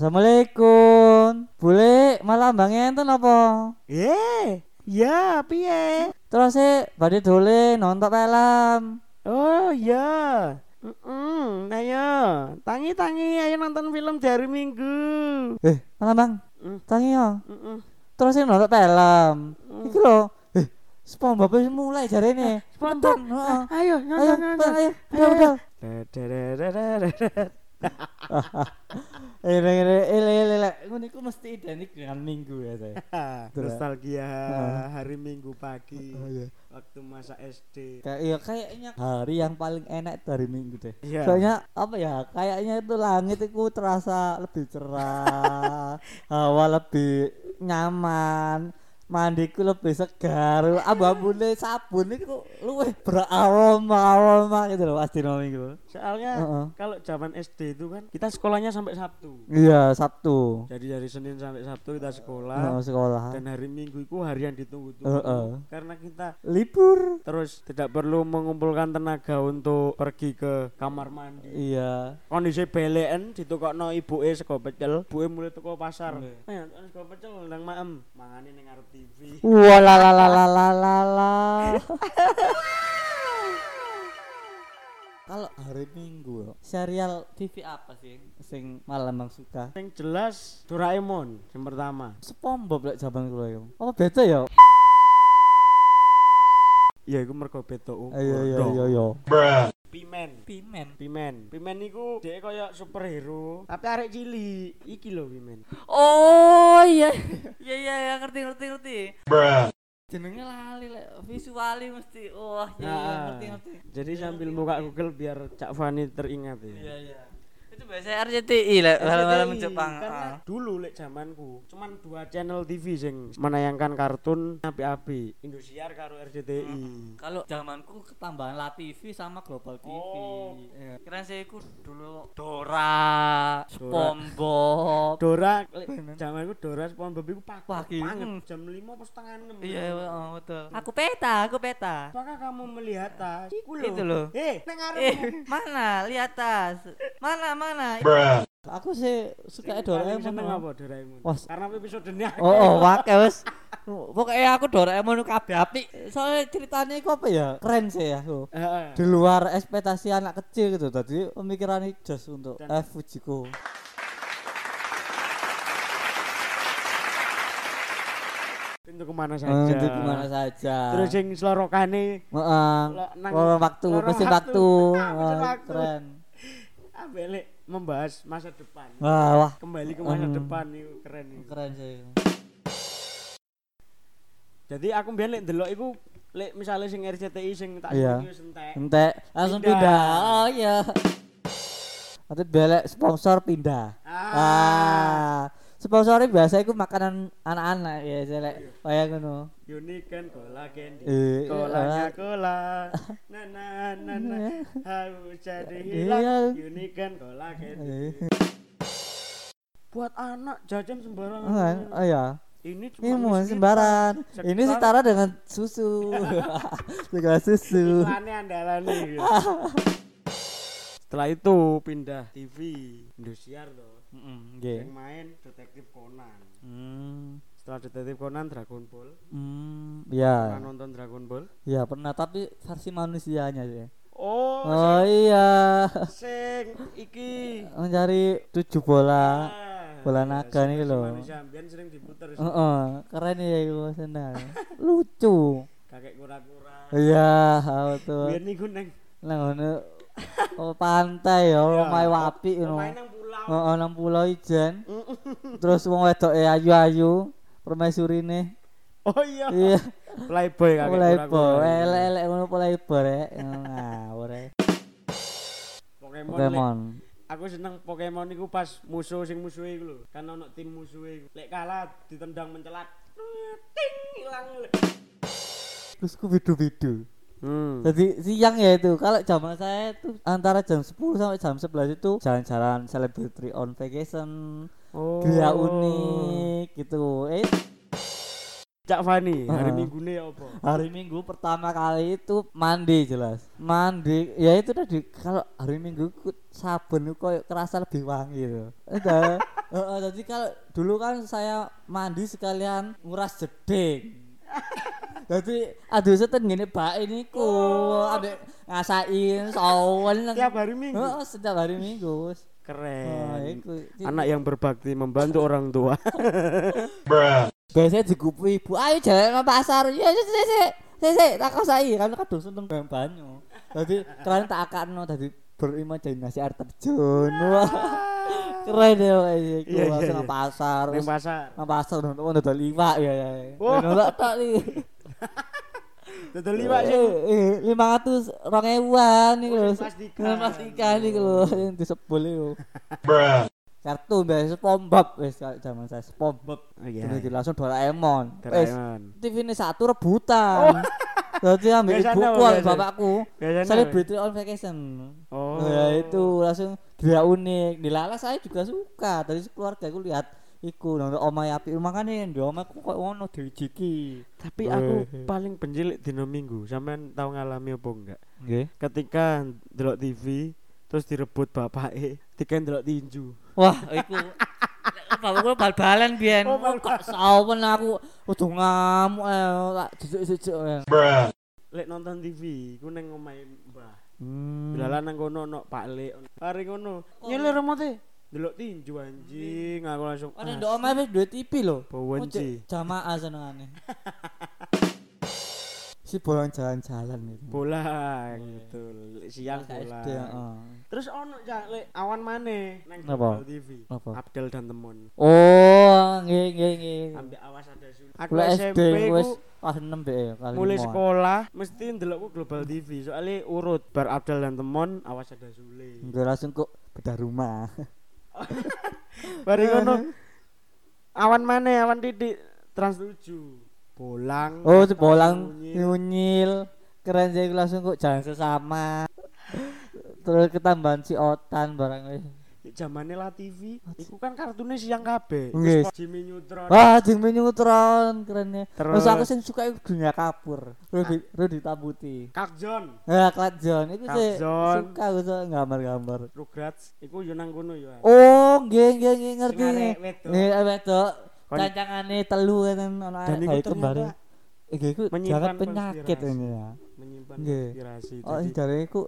Assalamualaikum. Bule malah bang enten apa? Eh, ya piye? Terus e badhe dole nonton film. Oh iya. Mm ayo, tangi-tangi ayo nonton film di hari Minggu. Eh, malah bang. Mm. Tangi yo. Mm-mm. Terus e nonton film. Mm. Iki lho. Eh, SpongeBob wis mulai jarene. SpongeBob. Nonton, heeh. Ayo, Ayo, nonton, nonton. ayo, Ayo, udah, udah. Dadadadadadadad. Eh, ini, ini, ini, ini, ini. Iku mesti identik dengan minggu ya, saya. Nostalgia hari Minggu pagi Oh, iya. waktu masa SD. Kayak iya kayaknya hari yang paling enak itu hari Minggu deh. Iya. Soalnya apa ya? Kayaknya itu langit itu terasa lebih cerah, hawa lebih nyaman, mandiku lebih segar, abu-abune sabun itu luwih beraroma aroma gitu loh pasti no minggu. Soalnya Heeh. kalau zaman SD itu kan kita sekolahnya sampai Sabtu. Iya Sabtu. Jadi dari Senin sampai Sabtu kita sekolah. Heeh, sekolah. Dan hari Minggu itu hari yang ditunggu-tunggu. Heeh. Karena kita Libur. terus tidak perlu mengumpulkan tenaga untuk pergi ke kamar mandi. Iya. Kondisi belen ditukokno ibuke sego pecel, ibuke mulai teko pasar. Iya. Eh, ono sego pecel nang maem, mangane ning ngarep TV. Wah la la la la la la la. Kalau hari Minggu, serial TV apa sih sing malam bang suka? Yang jelas Doraemon yang pertama. SpongeBob lek zaman kulo yo. Apa beda yo? Ya iku mergo beda umur. Ayo yo dong. yo yo. Pimen. Pimen. Pimen. Pimen niku dhek kaya superhero, tapi arek cilik. Iki lho Pimen. Oh iya. Iya iya iya ngerti ngerti ngerti. Jenenge lali lek visuali mesti. Wah iya iya Nah, ngerti ngerti. Jadi sambil buka Google biar Cak Fani teringat ya. Iya iya. Itu biasanya RCTI lek malam-malam Jepang. Karena Ah. dulu lek zamanku cuman dua channel TV sing menayangkan kartun api-api, Indosiar karo RCTI. Kalau zamanku ketambahan La TV sama Global TV. Oh. Ya. Kira saya ikut dulu Dora, SpongeBob. Dora zamanku Dora SpongeBob iku Pagi. banget Hmm. jam 5 pas setengah 6. Iya, oh, betul. Aku peta, aku peta. Apakah kamu melihat tas? Itu loh. Eh, nang Eh, mana? Lihat tas. Mana, mana? Aku sih suka Doraemon. seneng oh. apa Doraemon? Wah. Karena episodenya Oh, oh, wake wis. Pokoknya aku Doraemon kabeh apik. Soalnya ceritanya iku apa ya? Keren sih ya aku. Heeh. Di luar ekspektasi anak kecil gitu. Tadi pemikiran jos untuk Dan- F Fujiko. Pintu ke mana Eh, saja. itu gimana saja. Terus yang selorokane Heeh. Lo- nang- Lorong waktu, mesin waktu. Ah, keren. Ambek lek membahas masa depan. Wah, wah, Kembali ke masa Hmm. depan itu keren itu. keren sih. Jadi aku biar lek delok iku lek misalnya sing RCTI sing tak Iya. entek. Entek, langsung Pindah. pindah. Oh iya. Nanti belek sponsor pindah. Ah. Ah. Sponsornya biasa itu makanan anak-anak ya, selek kayak ngono. Unikan cola candy. Eh, Kolanya eh, cola. Na na na na. Harus jadi Iya. hilang. Unikan cola Eh, candy. Buat anak jajan sembarangan. Oh, oh ya. Ini cuma Ini mau sembaran. Ini setara dengan susu. Juga susu. Iklannya andalan nih. gitu. Setelah itu pindah TV Indosiar tuh. Heeh, nggih. Yang main Detektif Conan. Hmm. Setelah Detektif Conan Dragon Ball. Hmm, Pernah ya. nonton Dragon Ball? Ya pernah tapi versi manusianya sih. Oh, Oh iya. sing iki. Mencari tujuh bola. Ah, bola iya, naga sing nih lho. Manusia ambian sering diputer. Heeh, keren ya itu senang. Lucu. Kakek kura-kura. Iya, betul. Biar niku neng. Nah, ngono oh, pantai ya, omahe wapi ngono. Main nang pulau. Heeh, nang pulau ijen. Terus wong wedoke ayu-ayu, permaisurine. Oh iya. Iya, Playboy kakek playboy. Elek-elek ngono playboy rek. Ngawur rek. Pokemon. Pokemon. Aku seneng Pokemon iku pas musuh sing musuhe iku lho. Kan ono tim musuhe iku. Lek kalah ditendang mencelat. Ting hilang. Terus ku bidu-bidu. Hmm. Jadi siang ya itu. Kalau zaman saya itu antara jam 10 sampai jam 11 itu jalan-jalan celebrity on vacation, Oh. gaya unik gitu. Eh Cak Fani, hari Heeh. Minggu nih apa? hari Minggu pertama kali itu mandi jelas. Mandi ya itu tadi kalau hari Minggu sabun kayak kerasa lebih wangi gitu. Udah jadi kalau dulu kan saya mandi sekalian nguras jeding. Jadi aduh seten gini bae niku, ambek ngasain sawen. Tiap hari Minggu. Heeh, setiap hari Minggu. Oh, Keren. iku. Anak yang berbakti membantu orang tua. biasanya digupu ibu, ayo jalan ke pasar. Ya sik sik sik. Sik sik tak kosai kan kadung seneng banyu. Jadi kalian tak akakno dadi berimajinasi air terjun. Wah. Keren ya kayak Iya, iya, iya. pasar. Ning pasar. Nang pasar untuk mau dodol iwak ya ya. Wah. Nolak tak nih. Dodol liwak sih. Eh, lima ratus orang ewan nih Oh, sing plastikan. Yang plastikan nih lho yang disebul itu. Kartu biasa SpongeBob kalau zaman saya SpongeBob. Oh, iya. Jadi langsung Doraemon. Doraemon. TV ini satu rebutan. Jadi ambil Biasanya ibuku ambil bapakku. Celebrity on vacation. Oh. Ya itu langsung dia unik. Di Lala saya juga suka. Dari keluarga aku lihat iku nang omah api makane di omahku kok ono dijiki. Tapi aku paling benci lek dino Minggu. Sampean tahu ngalami apa enggak? Nggih. Ketika ndelok TV terus direbut bapake, tiga ndelok tinju. Wah, iku Bapakku bal-balan biyen. Oh, Oh, kok sawen aku udah ngamuk eh tak jejek-jejek. eh. Lek nonton TV, ku neng omahe Mbah. Hmm. Dalan nang kono ono Pak Lek. Mari ngono. Nyelir remote. Delok tinju anjing, aku langsung Ada ah, ndok omah wis duwe TV lho. Ojek Jamaah senengane. si bolong jalan-jalan gitu. Lek Siang Pas bola. SD, heeh. Terus ono cak lek awan maneh nang Apa? TV. Apa? Abdel dan Temon. Oh, nggih nggih nggih. Ambil awas ada sulit. Aku SMP SD ku wis kelas 6 be kali. mulai sekolah mesti ndelokku Global TV soalnya urut bar Abdel dan Temon awas ada Sule. Nggak langsung kok beda rumah. Bari ngono. Awan mana awan titik trans 7. Bolang. Oh, bolang Nyunyil. Keren sih langsung kok jalan sesama. Terus ketambahan si Otan barang wis. Zamane La TV, iku kan kartune siang kabeh. Nggih. Terus Jimmy Neutron. Wah, Jimmy Neutron kerennya. Terus- Terus aku sing suka dunia kapur. Rudi Rudi Tabuti. Kak John, Ya, Klat John itu Kak sih John. suka aku suka gambar-gambar. Rugrats, iku yo nang kono yo. Oh, nggih nggih nggih ngerti. Arek wedok. Cancangane telu kan ono Dan kembar. ternyata Iki iku jangan penyakit ini ya. menyimpan Nggih. konspirasi. Oh, dari iku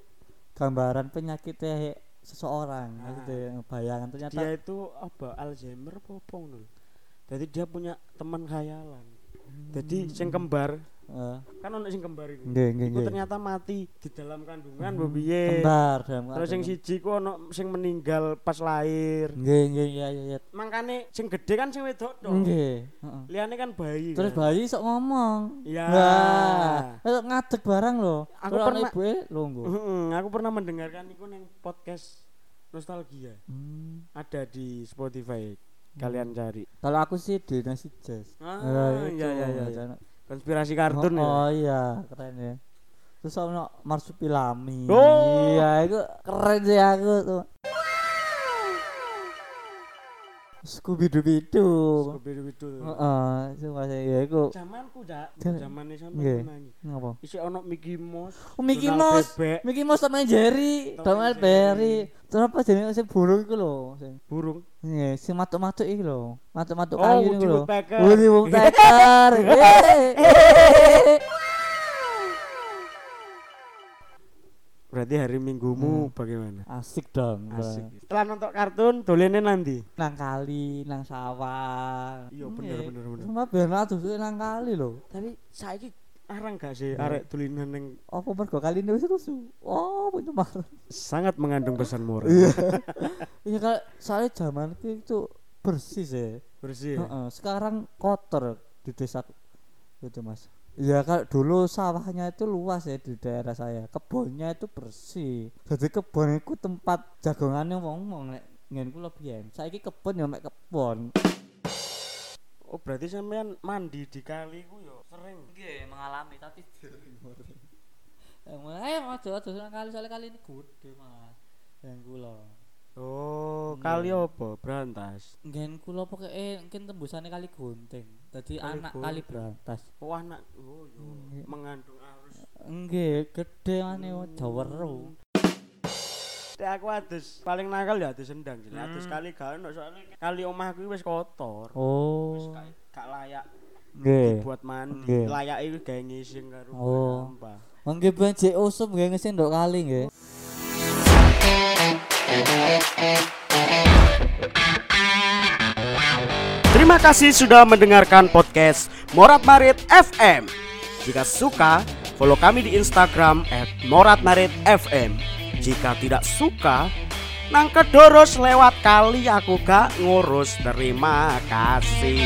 gambaran penyakitnya seseorang. Ah. Maksudnya bayangan ternyata dia itu apa Alzheimer ngono. Jadi dia punya teman khayalan. Jadi sing kembar, eh, kan ono sing kembar iku. nggih nggih Iku ternyata mati di dalam kandungan Hmm, piye. Kembar dalam Terus sing kandungan. siji ku ono sing meninggal pas lahir. Nggih nggih iya iya iya. Makane sing gede kan sing wedok tok. Nggih, heeh. Liane kan bayi. Terus kan. bayi sok ngomong. Iya. Itu ngadeg barang loh. Aku pernah- ibuke longgo. Heeh, aku pernah mendengarkan iku neng podcast nostalgia. Hmm. Ada di Spotify. Kalian cari. Kalau aku sih di nasi jazz. Ah, Nah, itu, iya iya iya. Konspirasi kartun oh, ya. Oh iya, keren ya. Terus ono marsupilami. Oh. Iya, itu keren sih aku tuh. Scooby Doo Doo. Scooby-Doo. Heeh, itu masih ya iku. Zamanku dak, zamane Nggih. sampean nanya. Ngapa? Isi ono Mickey Mouse. Oh, Mickey Mouse. Mickey Mouse sama Jerry, Donald and Berry. Terus apa jenenge sing burung iku lho, sing burung. Nggih, sing matuk-matuk iki lho. Matuk-matuk Oh, kayu Woody niku lho. Woodpecker. Woody Woodpecker. Berarti hari Minggumu bagaimana? Asik dong. Bang. Asik. Setelah nonton kartun, dolene nanti. Nang kali, nang sawah. Iya, bener, bener, bener. Cuma biar atus nang kali lho. Tapi saiki arang gak sih Iya. arek tulinan yang Apa mergo kali ini wis rusuh. Oh, punya mar. sangat mengandung pesan moral. Iya. Iya kalau soalnya zaman itu bersih sih. Bersih. ya? Heeh, sekarang kotor di desa itu mas ya kalau dulu sawahnya itu luas ya di daerah saya. Kebunnya itu bersih. Jadi kebun itu tempat jagongannya wong wong nek ngen kula biyen saiki kebun ya mek kebun. Oh, berarti sampean mandi di kali ku yo sering. nggih mengalami tapi yang ayo aja aja kali soalnya kali ini gede mas yang kula Oh, Nggih. kali apa? Berantas. ngen kula pokoke mungkin tembusannya kali gunting Kali anak kali Gunting. berantas Oh, anak. Oh, yo. Nggih. Mengandung arus. Nggih, gede maneh Jawa Ro. Lek aku adus paling nakal ya adus sendang jadi adus kali gak ono soalnya kali omahku wis kotor. Wis Oh. gak, gak layak Nggih. buat mandi. Nggih. Layak itu gawe ngising karo Oh. sampah. Mengki ben jek usum nggih ngisi ndok kali nggih. Terima kasih sudah mendengarkan podcast Morat Marit FM. Jika suka, follow kami di Instagram @moratmaritfm. Jika tidak suka, nang kedoros lewat kali aku gak ngurus. Terima kasih.